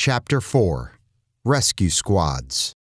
Chapter 4 Rescue Squads.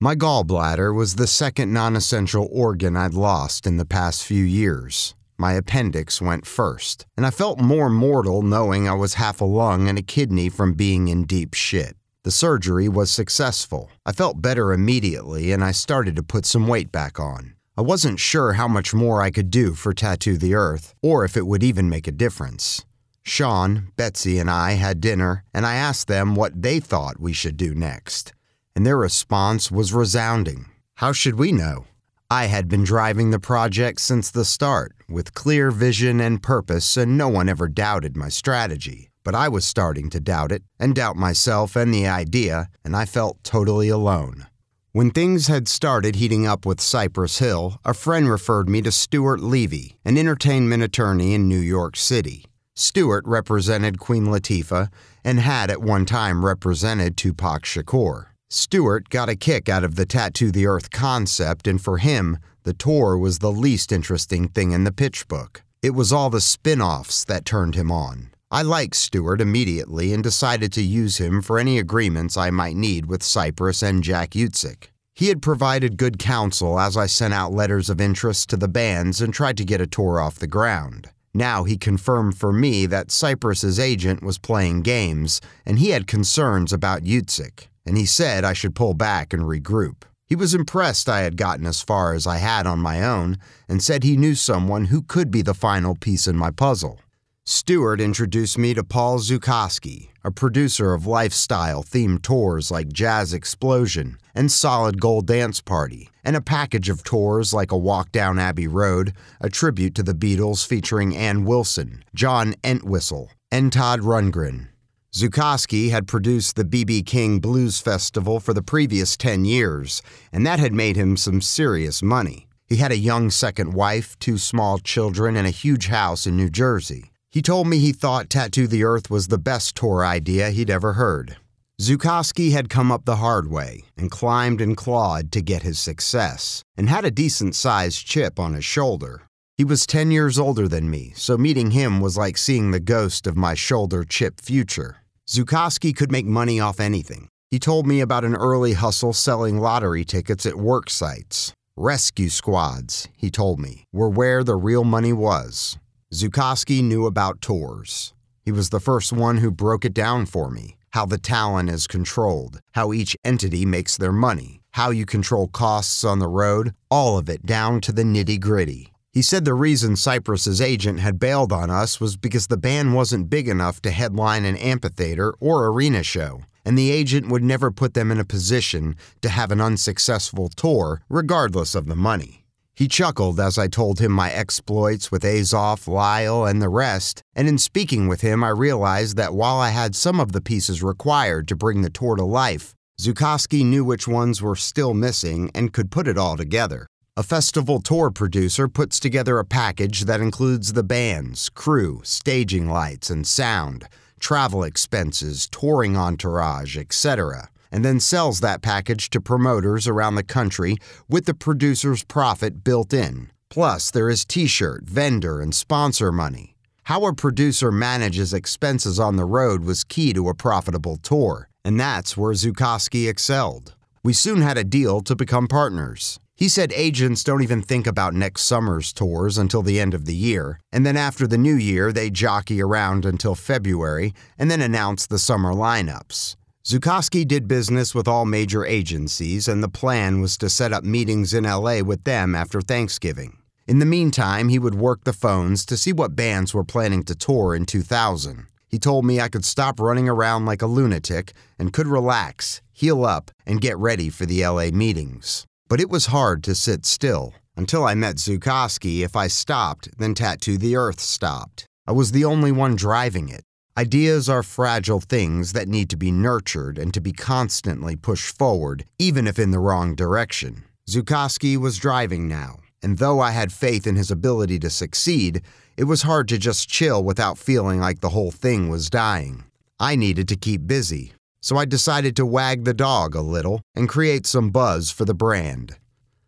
My gallbladder was the second non essential organ I'd lost in the past few years. My appendix went first, and I felt more mortal knowing I was half a lung and a kidney from being in deep shit. The surgery was successful. I felt better immediately, and I started to put some weight back on. I wasn't sure how much more I could do for Tattoo the Earth, or if it would even make a difference. Sean, Betsy, and I had dinner, and I asked them what they thought we should do next. And their response was resounding. How should we know? I had been driving the project since the start, with clear vision and purpose, and no one ever doubted my strategy. But I was starting to doubt it, and doubt myself and the idea, and I felt totally alone. When things had started heating up with Cypress Hill, a friend referred me to Stuart Levy, an entertainment attorney in New York City. Stuart represented Queen Latifah and had at one time represented Tupac Shakur. Stuart got a kick out of the Tattoo the Earth concept, and for him, the tour was the least interesting thing in the pitch book. It was all the spin offs that turned him on. I liked Stuart immediately and decided to use him for any agreements I might need with Cypress and Jack Utsick. He had provided good counsel as I sent out letters of interest to the bands and tried to get a tour off the ground. Now he confirmed for me that Cypress's agent was playing games, and he had concerns about Utsick, and he said I should pull back and regroup. He was impressed I had gotten as far as I had on my own, and said he knew someone who could be the final piece in my puzzle. Stuart introduced me to Paul Zukoski, a producer of lifestyle themed tours like Jazz Explosion and Solid Gold Dance Party, and a package of tours like A Walk Down Abbey Road, a tribute to the Beatles featuring Ann Wilson, John Entwistle, and Todd Rundgren. Zukoski had produced the B.B. King Blues Festival for the previous 10 years, and that had made him some serious money. He had a young second wife, two small children, and a huge house in New Jersey. He told me he thought Tattoo the Earth was the best tour idea he'd ever heard. Zukowski had come up the hard way and climbed and clawed to get his success, and had a decent sized chip on his shoulder. He was 10 years older than me, so meeting him was like seeing the ghost of my shoulder chip future. Zukowski could make money off anything. He told me about an early hustle selling lottery tickets at work sites. Rescue squads, he told me, were where the real money was. Zukoski knew about tours. He was the first one who broke it down for me how the talent is controlled, how each entity makes their money, how you control costs on the road, all of it down to the nitty gritty. He said the reason Cypress's agent had bailed on us was because the band wasn't big enough to headline an amphitheater or arena show, and the agent would never put them in a position to have an unsuccessful tour, regardless of the money. He chuckled as I told him my exploits with Azoff, Lyle, and the rest, and in speaking with him, I realized that while I had some of the pieces required to bring the tour to life, Zukowski knew which ones were still missing and could put it all together. A festival tour producer puts together a package that includes the bands, crew, staging lights, and sound, travel expenses, touring entourage, etc and then sells that package to promoters around the country with the producer's profit built in. Plus, there is t shirt, vendor, and sponsor money. How a producer manages expenses on the road was key to a profitable tour, and that's where Zukowski excelled. We soon had a deal to become partners. He said agents don't even think about next summer's tours until the end of the year, and then after the new year, they jockey around until February and then announce the summer lineups. Zukoski did business with all major agencies, and the plan was to set up meetings in LA with them after Thanksgiving. In the meantime, he would work the phones to see what bands were planning to tour in 2000. He told me I could stop running around like a lunatic and could relax, heal up, and get ready for the LA meetings. But it was hard to sit still. Until I met Zukoski, if I stopped, then Tattoo the Earth stopped. I was the only one driving it. Ideas are fragile things that need to be nurtured and to be constantly pushed forward, even if in the wrong direction. Zukowski was driving now, and though I had faith in his ability to succeed, it was hard to just chill without feeling like the whole thing was dying. I needed to keep busy, so I decided to wag the dog a little and create some buzz for the brand.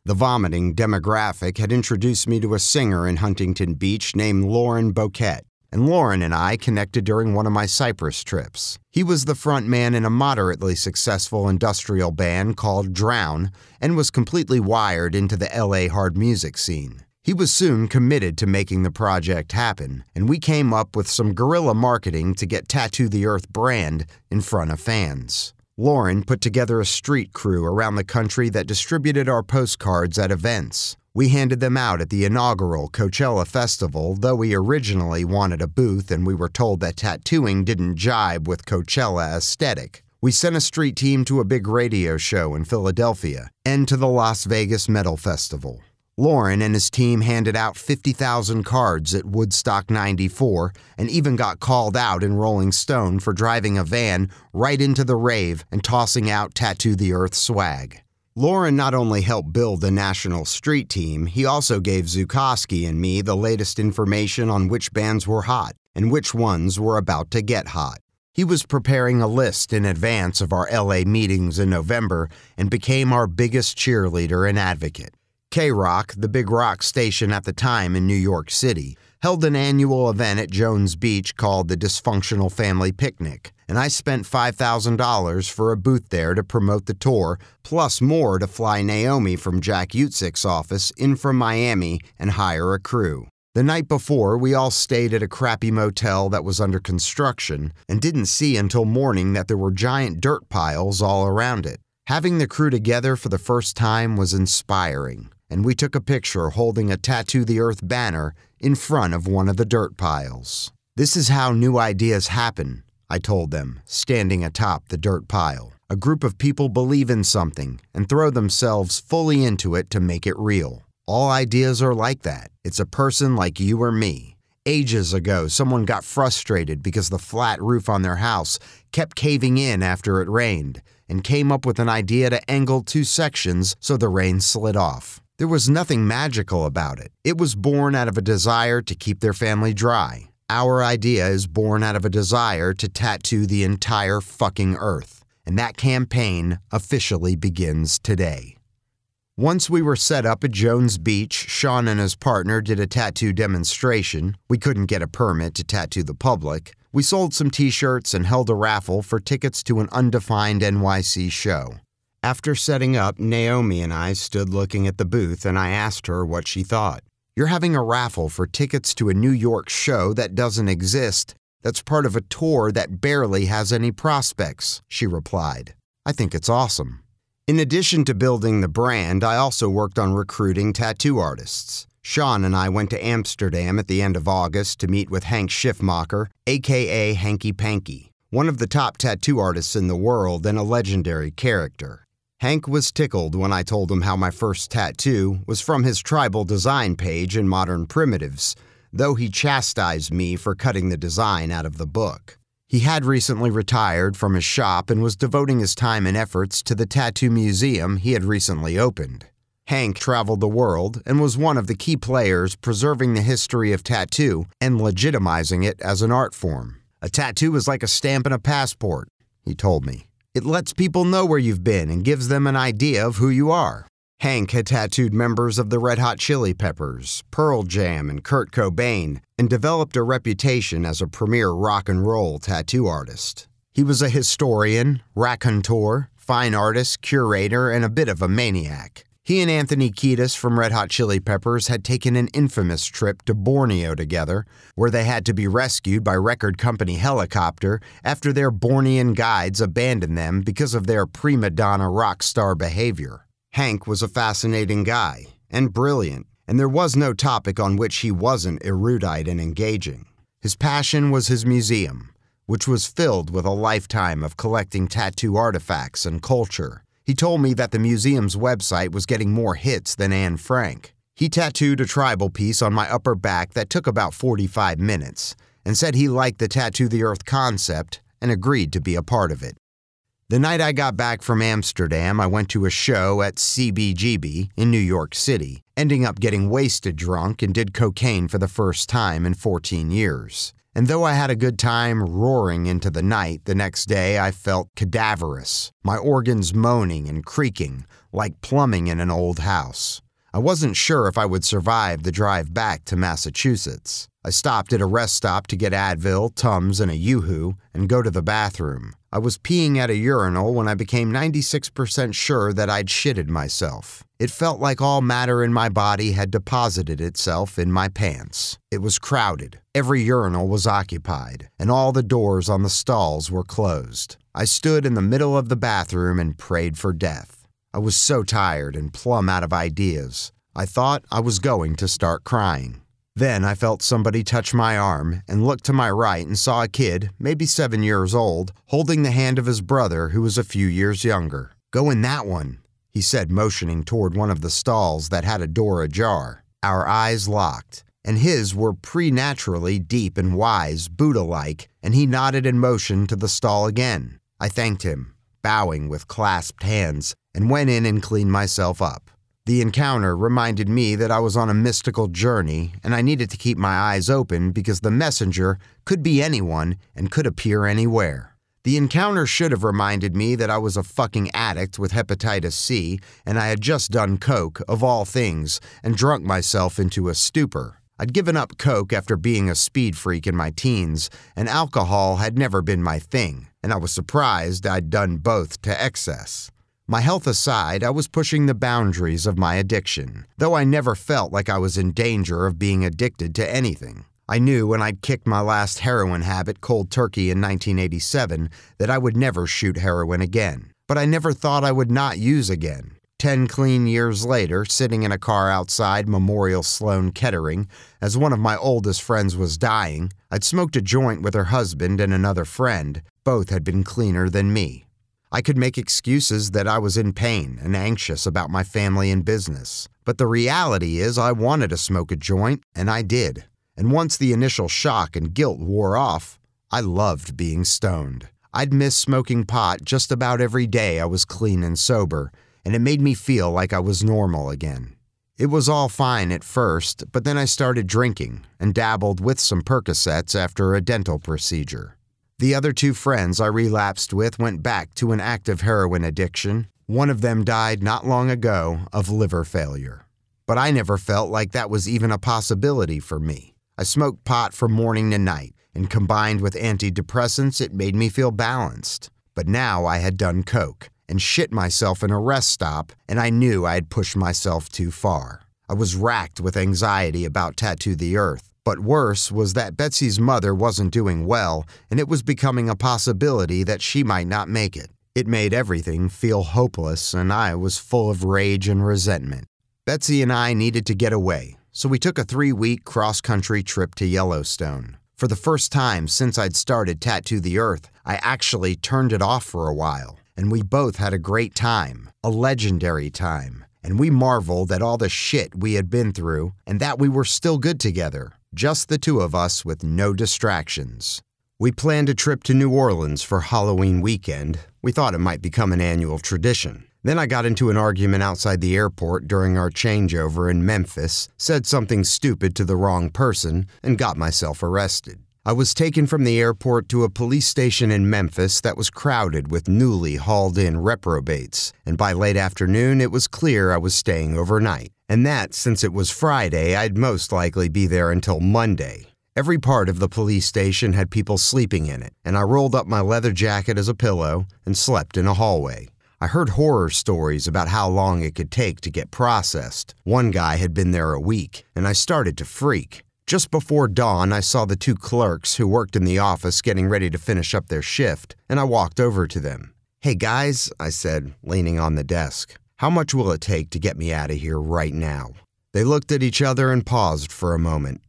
The vomiting demographic had introduced me to a singer in Huntington Beach named Lauren Boquette. And Lauren and I connected during one of my Cypress trips. He was the front man in a moderately successful industrial band called Drown and was completely wired into the LA hard music scene. He was soon committed to making the project happen, and we came up with some guerrilla marketing to get Tattoo the Earth brand in front of fans. Lauren put together a street crew around the country that distributed our postcards at events. We handed them out at the inaugural Coachella Festival, though we originally wanted a booth and we were told that tattooing didn't jibe with Coachella aesthetic. We sent a street team to a big radio show in Philadelphia and to the Las Vegas Metal Festival. Lauren and his team handed out 50,000 cards at Woodstock 94 and even got called out in Rolling Stone for driving a van right into the rave and tossing out Tattoo the Earth swag. Lauren not only helped build the national street team, he also gave Zukowski and me the latest information on which bands were hot and which ones were about to get hot. He was preparing a list in advance of our LA meetings in November and became our biggest cheerleader and advocate. K Rock, the big rock station at the time in New York City, held an annual event at Jones Beach called the Dysfunctional Family Picnic, and I spent $5,000 for a booth there to promote the tour, plus more to fly Naomi from Jack Utsick's office in from Miami and hire a crew. The night before, we all stayed at a crappy motel that was under construction and didn't see until morning that there were giant dirt piles all around it. Having the crew together for the first time was inspiring and we took a picture holding a Tattoo the Earth banner in front of one of the dirt piles. This is how new ideas happen, I told them, standing atop the dirt pile. A group of people believe in something and throw themselves fully into it to make it real. All ideas are like that. It's a person like you or me. Ages ago, someone got frustrated because the flat roof on their house kept caving in after it rained and came up with an idea to angle two sections so the rain slid off. There was nothing magical about it. It was born out of a desire to keep their family dry. Our idea is born out of a desire to tattoo the entire fucking earth. And that campaign officially begins today. Once we were set up at Jones Beach, Sean and his partner did a tattoo demonstration. We couldn't get a permit to tattoo the public. We sold some t shirts and held a raffle for tickets to an undefined NYC show. After setting up, Naomi and I stood looking at the booth and I asked her what she thought. You're having a raffle for tickets to a New York show that doesn't exist, that's part of a tour that barely has any prospects, she replied. I think it's awesome. In addition to building the brand, I also worked on recruiting tattoo artists. Sean and I went to Amsterdam at the end of August to meet with Hank Schiffmacher, aka Hanky Panky, one of the top tattoo artists in the world and a legendary character. Hank was tickled when I told him how my first tattoo was from his tribal design page in Modern Primitives, though he chastised me for cutting the design out of the book. He had recently retired from his shop and was devoting his time and efforts to the tattoo museum he had recently opened. Hank traveled the world and was one of the key players preserving the history of tattoo and legitimizing it as an art form. A tattoo is like a stamp and a passport, he told me. It lets people know where you've been and gives them an idea of who you are. Hank had tattooed members of the Red Hot Chili Peppers, Pearl Jam, and Kurt Cobain, and developed a reputation as a premier rock and roll tattoo artist. He was a historian, raconteur, fine artist, curator, and a bit of a maniac. He and Anthony Kiedis from Red Hot Chili Peppers had taken an infamous trip to Borneo together, where they had to be rescued by record company helicopter after their Bornean guides abandoned them because of their prima donna rock star behavior. Hank was a fascinating guy and brilliant, and there was no topic on which he wasn't erudite and engaging. His passion was his museum, which was filled with a lifetime of collecting tattoo artifacts and culture he told me that the museum's website was getting more hits than Anne Frank. He tattooed a tribal piece on my upper back that took about 45 minutes and said he liked the Tattoo the Earth concept and agreed to be a part of it. The night I got back from Amsterdam, I went to a show at CBGB in New York City, ending up getting wasted drunk and did cocaine for the first time in 14 years. And though I had a good time roaring into the night, the next day I felt cadaverous, my organs moaning and creaking like plumbing in an old house. I wasn't sure if I would survive the drive back to Massachusetts. I stopped at a rest stop to get Advil, Tums, and a Yoo-Hoo and go to the bathroom. I was peeing at a urinal when I became 96% sure that I'd shitted myself. It felt like all matter in my body had deposited itself in my pants. It was crowded. Every urinal was occupied, and all the doors on the stalls were closed. I stood in the middle of the bathroom and prayed for death. I was so tired and plumb out of ideas. I thought I was going to start crying. Then I felt somebody touch my arm and looked to my right and saw a kid, maybe seven years old, holding the hand of his brother who was a few years younger. Go in that one, he said, motioning toward one of the stalls that had a door ajar. Our eyes locked, and his were preternaturally deep and wise, Buddha like, and he nodded and motioned to the stall again. I thanked him, bowing with clasped hands, and went in and cleaned myself up. The encounter reminded me that I was on a mystical journey and I needed to keep my eyes open because the messenger could be anyone and could appear anywhere. The encounter should have reminded me that I was a fucking addict with hepatitis C and I had just done coke, of all things, and drunk myself into a stupor. I'd given up coke after being a speed freak in my teens, and alcohol had never been my thing, and I was surprised I'd done both to excess. My health aside, I was pushing the boundaries of my addiction, though I never felt like I was in danger of being addicted to anything. I knew when I'd kicked my last heroin habit cold turkey in 1987 that I would never shoot heroin again, but I never thought I would not use again. Ten clean years later, sitting in a car outside Memorial Sloan Kettering, as one of my oldest friends was dying, I'd smoked a joint with her husband and another friend. Both had been cleaner than me. I could make excuses that I was in pain and anxious about my family and business. But the reality is, I wanted to smoke a joint, and I did. And once the initial shock and guilt wore off, I loved being stoned. I'd miss smoking pot just about every day I was clean and sober, and it made me feel like I was normal again. It was all fine at first, but then I started drinking and dabbled with some Percocets after a dental procedure. The other two friends I relapsed with went back to an active heroin addiction. One of them died not long ago of liver failure. But I never felt like that was even a possibility for me. I smoked pot from morning to night, and combined with antidepressants, it made me feel balanced. But now I had done coke and shit myself in a rest stop, and I knew I had pushed myself too far. I was racked with anxiety about Tattoo the Earth but worse was that Betsy's mother wasn't doing well, and it was becoming a possibility that she might not make it. It made everything feel hopeless, and I was full of rage and resentment. Betsy and I needed to get away, so we took a three week cross country trip to Yellowstone. For the first time since I'd started Tattoo the Earth, I actually turned it off for a while, and we both had a great time, a legendary time, and we marveled at all the shit we had been through and that we were still good together just the two of us with no distractions. We planned a trip to New Orleans for Halloween weekend. We thought it might become an annual tradition. Then I got into an argument outside the airport during our changeover in Memphis, said something stupid to the wrong person, and got myself arrested. I was taken from the airport to a police station in Memphis that was crowded with newly hauled in reprobates, and by late afternoon it was clear I was staying overnight. And that, since it was Friday, I'd most likely be there until Monday. Every part of the police station had people sleeping in it, and I rolled up my leather jacket as a pillow and slept in a hallway. I heard horror stories about how long it could take to get processed. One guy had been there a week, and I started to freak. Just before dawn, I saw the two clerks who worked in the office getting ready to finish up their shift, and I walked over to them. Hey guys, I said, leaning on the desk. How much will it take to get me out of here right now? They looked at each other and paused for a moment.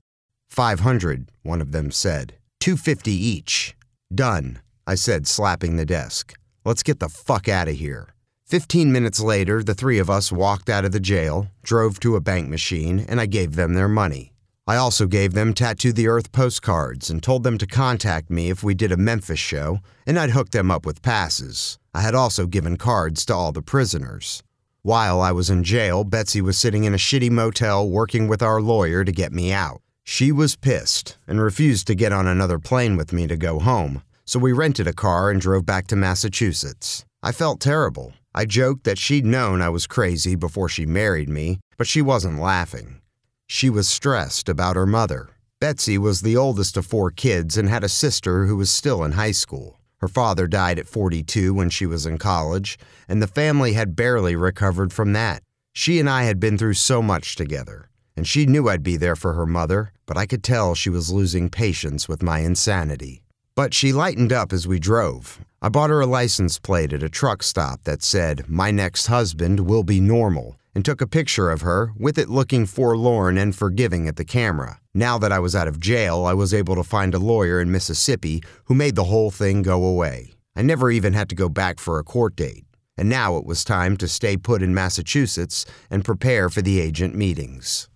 Five hundred, one of them said. Two fifty each. Done, I said, slapping the desk. Let's get the fuck out of here. Fifteen minutes later, the three of us walked out of the jail, drove to a bank machine, and I gave them their money. I also gave them Tattoo the Earth postcards and told them to contact me if we did a Memphis show, and I'd hook them up with passes. I had also given cards to all the prisoners. While I was in jail, Betsy was sitting in a shitty motel working with our lawyer to get me out. She was pissed and refused to get on another plane with me to go home, so we rented a car and drove back to Massachusetts. I felt terrible. I joked that she'd known I was crazy before she married me, but she wasn't laughing. She was stressed about her mother. Betsy was the oldest of four kids and had a sister who was still in high school. Her father died at 42 when she was in college, and the family had barely recovered from that. She and I had been through so much together, and she knew I'd be there for her mother, but I could tell she was losing patience with my insanity. But she lightened up as we drove. I bought her a license plate at a truck stop that said, My next husband will be normal, and took a picture of her, with it looking forlorn and forgiving at the camera. Now that I was out of jail, I was able to find a lawyer in Mississippi who made the whole thing go away. I never even had to go back for a court date. And now it was time to stay put in Massachusetts and prepare for the agent meetings.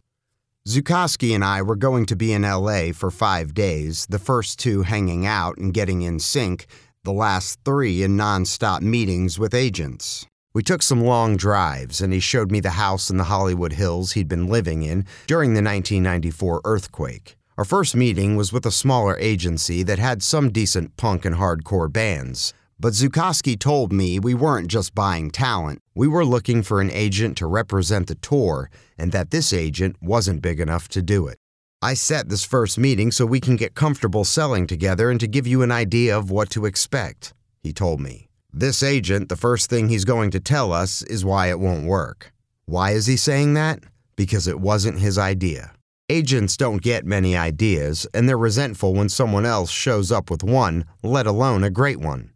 Zukowski and I were going to be in LA for five days, the first two hanging out and getting in sync, the last three in nonstop meetings with agents. We took some long drives, and he showed me the house in the Hollywood Hills he'd been living in during the 1994 earthquake. Our first meeting was with a smaller agency that had some decent punk and hardcore bands. But Zukoski told me we weren't just buying talent, we were looking for an agent to represent the tour, and that this agent wasn't big enough to do it. I set this first meeting so we can get comfortable selling together and to give you an idea of what to expect, he told me. This agent, the first thing he's going to tell us is why it won't work. Why is he saying that? Because it wasn't his idea. Agents don't get many ideas, and they're resentful when someone else shows up with one, let alone a great one.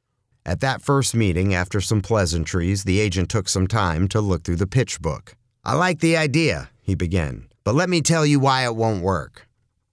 At that first meeting, after some pleasantries, the agent took some time to look through the pitch book. I like the idea, he began, but let me tell you why it won't work.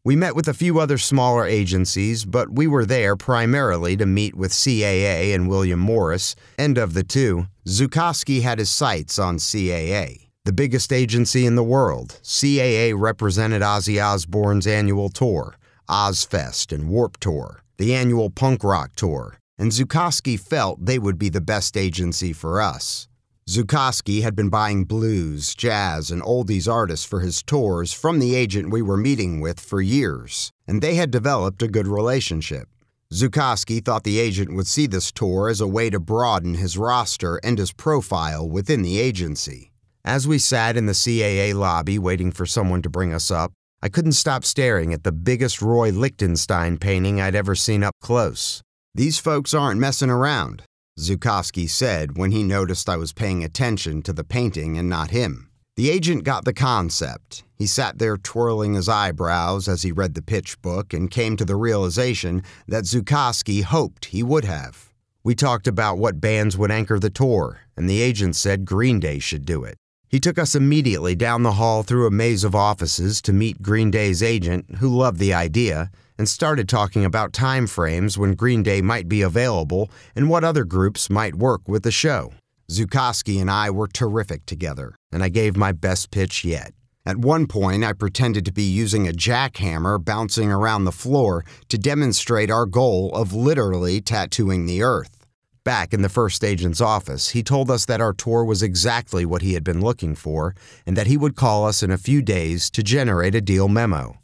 We met with a few other smaller agencies, but we were there primarily to meet with CAA and William Morris, and of the two, Zukowski had his sights on CAA. The biggest agency in the world, CAA represented Ozzy Osbourne's annual tour, Ozzfest and Warped Tour, the annual punk rock tour, and Zukowski felt they would be the best agency for us. Zukoski had been buying blues, jazz, and oldies artists for his tours from the agent we were meeting with for years, and they had developed a good relationship. Zukoski thought the agent would see this tour as a way to broaden his roster and his profile within the agency. As we sat in the CAA lobby waiting for someone to bring us up, I couldn't stop staring at the biggest Roy Lichtenstein painting I'd ever seen up close. These folks aren't messing around, Zukoski said when he noticed I was paying attention to the painting and not him. The agent got the concept. He sat there twirling his eyebrows as he read the pitch book and came to the realization that Zukoski hoped he would have. We talked about what bands would anchor the tour, and the agent said Green Day should do it. He took us immediately down the hall through a maze of offices to meet Green Day's agent, who loved the idea, and started talking about time frames when Green Day might be available and what other groups might work with the show. Zukoski and I were terrific together, and I gave my best pitch yet. At one point, I pretended to be using a jackhammer bouncing around the floor to demonstrate our goal of literally tattooing the earth. Back in the first agent's office, he told us that our tour was exactly what he had been looking for and that he would call us in a few days to generate a deal memo.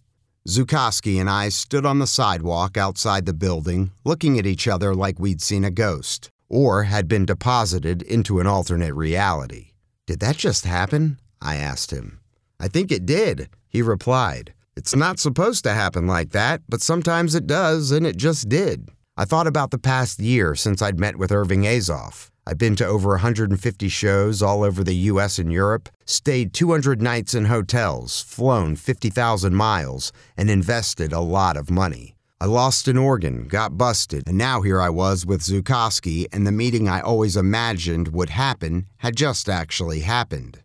Zukoski and I stood on the sidewalk outside the building, looking at each other like we'd seen a ghost, or had been deposited into an alternate reality. Did that just happen? I asked him. I think it did, he replied. It's not supposed to happen like that, but sometimes it does, and it just did. I thought about the past year since I'd met with Irving Azoff. I've been to over 150 shows all over the US and Europe, stayed 200 nights in hotels, flown 50,000 miles, and invested a lot of money. I lost an organ, got busted, and now here I was with Zukoski, and the meeting I always imagined would happen had just actually happened.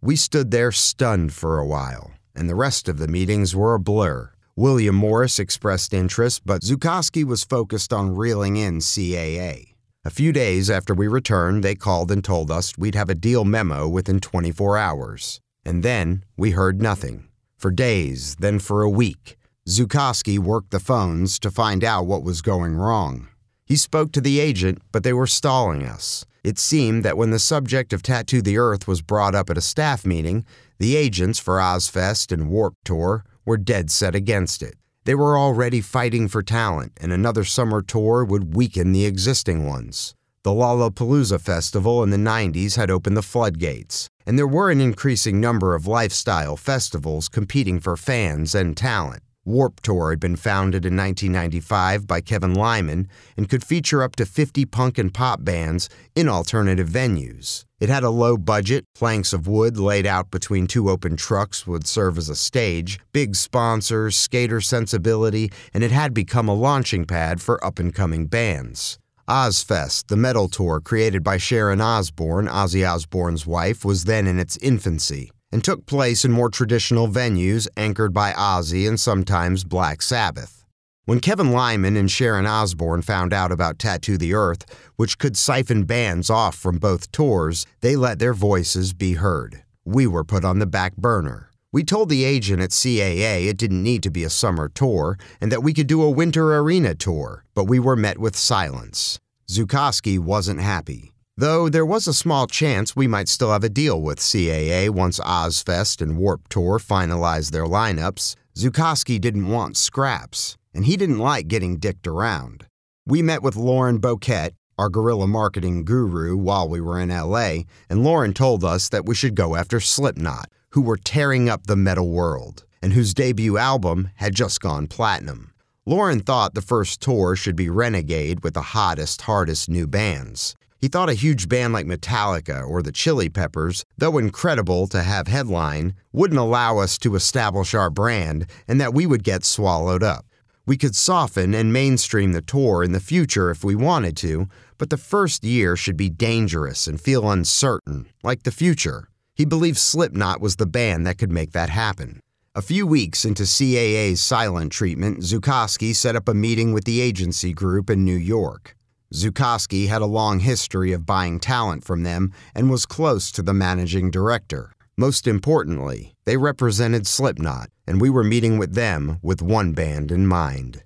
We stood there stunned for a while, and the rest of the meetings were a blur. William Morris expressed interest, but Zukoski was focused on reeling in CAA. A few days after we returned, they called and told us we'd have a deal memo within 24 hours. And then we heard nothing. For days, then for a week, Zukowski worked the phones to find out what was going wrong. He spoke to the agent, but they were stalling us. It seemed that when the subject of Tattoo the Earth was brought up at a staff meeting, the agents for Ozzfest and Warped Tour were dead set against it. They were already fighting for talent, and another summer tour would weaken the existing ones. The Lollapalooza Festival in the 90s had opened the floodgates, and there were an increasing number of lifestyle festivals competing for fans and talent. Warped Tour had been founded in 1995 by Kevin Lyman and could feature up to 50 punk and pop bands in alternative venues. It had a low budget, planks of wood laid out between two open trucks would serve as a stage, big sponsors, skater sensibility, and it had become a launching pad for up and coming bands. Ozzfest, the metal tour created by Sharon Osbourne, Ozzy Osbourne's wife, was then in its infancy and took place in more traditional venues anchored by Ozzy and sometimes Black Sabbath. When Kevin Lyman and Sharon Osbourne found out about Tattoo the Earth, which could siphon bands off from both tours, they let their voices be heard. We were put on the back burner. We told the agent at CAA it didn't need to be a summer tour and that we could do a winter arena tour, but we were met with silence. Zukoski wasn't happy. Though there was a small chance we might still have a deal with CAA once Ozzfest and Warped Tour finalized their lineups, Zukoski didn't want scraps, and he didn't like getting dicked around. We met with Lauren Boquette, our guerrilla marketing guru, while we were in LA, and Lauren told us that we should go after Slipknot, who were tearing up the metal world, and whose debut album had just gone platinum. Lauren thought the first tour should be Renegade with the hottest, hardest new bands. He thought a huge band like Metallica or the Chili Peppers, though incredible to have headline, wouldn't allow us to establish our brand and that we would get swallowed up. We could soften and mainstream the tour in the future if we wanted to, but the first year should be dangerous and feel uncertain, like the future. He believed Slipknot was the band that could make that happen. A few weeks into CAA's silent treatment, Zukoski set up a meeting with the agency group in New York. Zukoski had a long history of buying talent from them and was close to the managing director. Most importantly, they represented Slipknot, and we were meeting with them with one band in mind.